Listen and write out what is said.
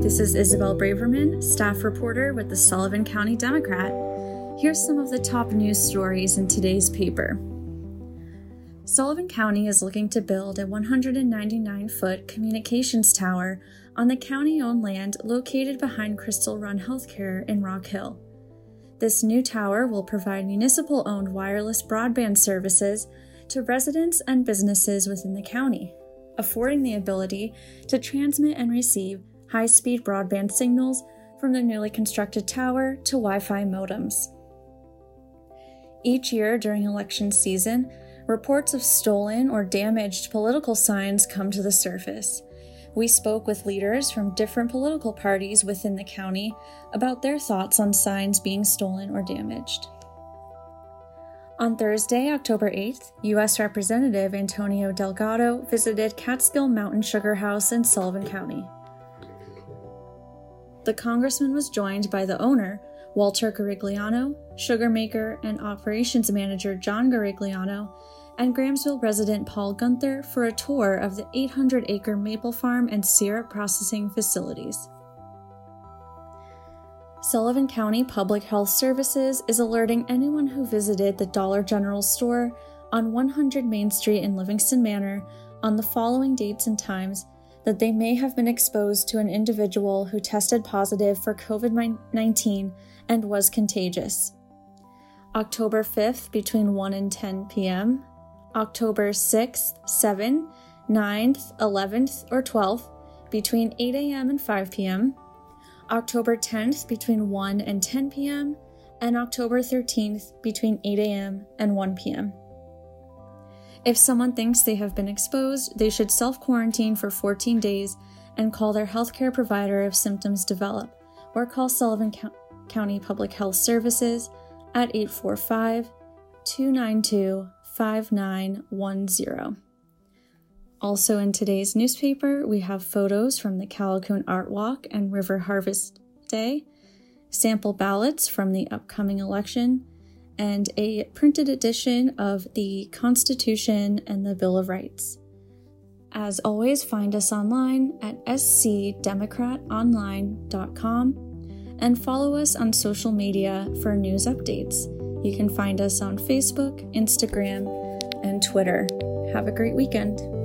This is Isabel Braverman, staff reporter with the Sullivan County Democrat. Here's some of the top news stories in today's paper. Sullivan County is looking to build a 199 foot communications tower on the county owned land located behind Crystal Run Healthcare in Rock Hill. This new tower will provide municipal owned wireless broadband services to residents and businesses within the county, affording the ability to transmit and receive high speed broadband signals from the newly constructed tower to Wi Fi modems. Each year during election season, reports of stolen or damaged political signs come to the surface. We spoke with leaders from different political parties within the county about their thoughts on signs being stolen or damaged. On Thursday, October 8th, U.S. Representative Antonio Delgado visited Catskill Mountain Sugar House in Sullivan County. The congressman was joined by the owner, Walter Garigliano, sugar maker and operations manager John Garigliano, and Grahamsville resident Paul Gunther for a tour of the 800 acre maple farm and syrup processing facilities. Sullivan County Public Health Services is alerting anyone who visited the Dollar General store on 100 Main Street in Livingston Manor on the following dates and times that they may have been exposed to an individual who tested positive for COVID 19 and was contagious. October 5th between 1 and 10 p.m., October 6th, 7th, 9th, 11th, or 12th between 8 a.m. and 5 p.m., October 10th between 1 and 10 p.m., and October 13th between 8 a.m. and 1 p.m. If someone thinks they have been exposed, they should self quarantine for 14 days and call their healthcare provider if symptoms develop, or call Sullivan County Public Health Services at 845 292 5910. Also, in today's newspaper, we have photos from the Callicoon Art Walk and River Harvest Day, sample ballots from the upcoming election, and a printed edition of the Constitution and the Bill of Rights. As always, find us online at scdemocratonline.com and follow us on social media for news updates. You can find us on Facebook, Instagram, and Twitter. Have a great weekend.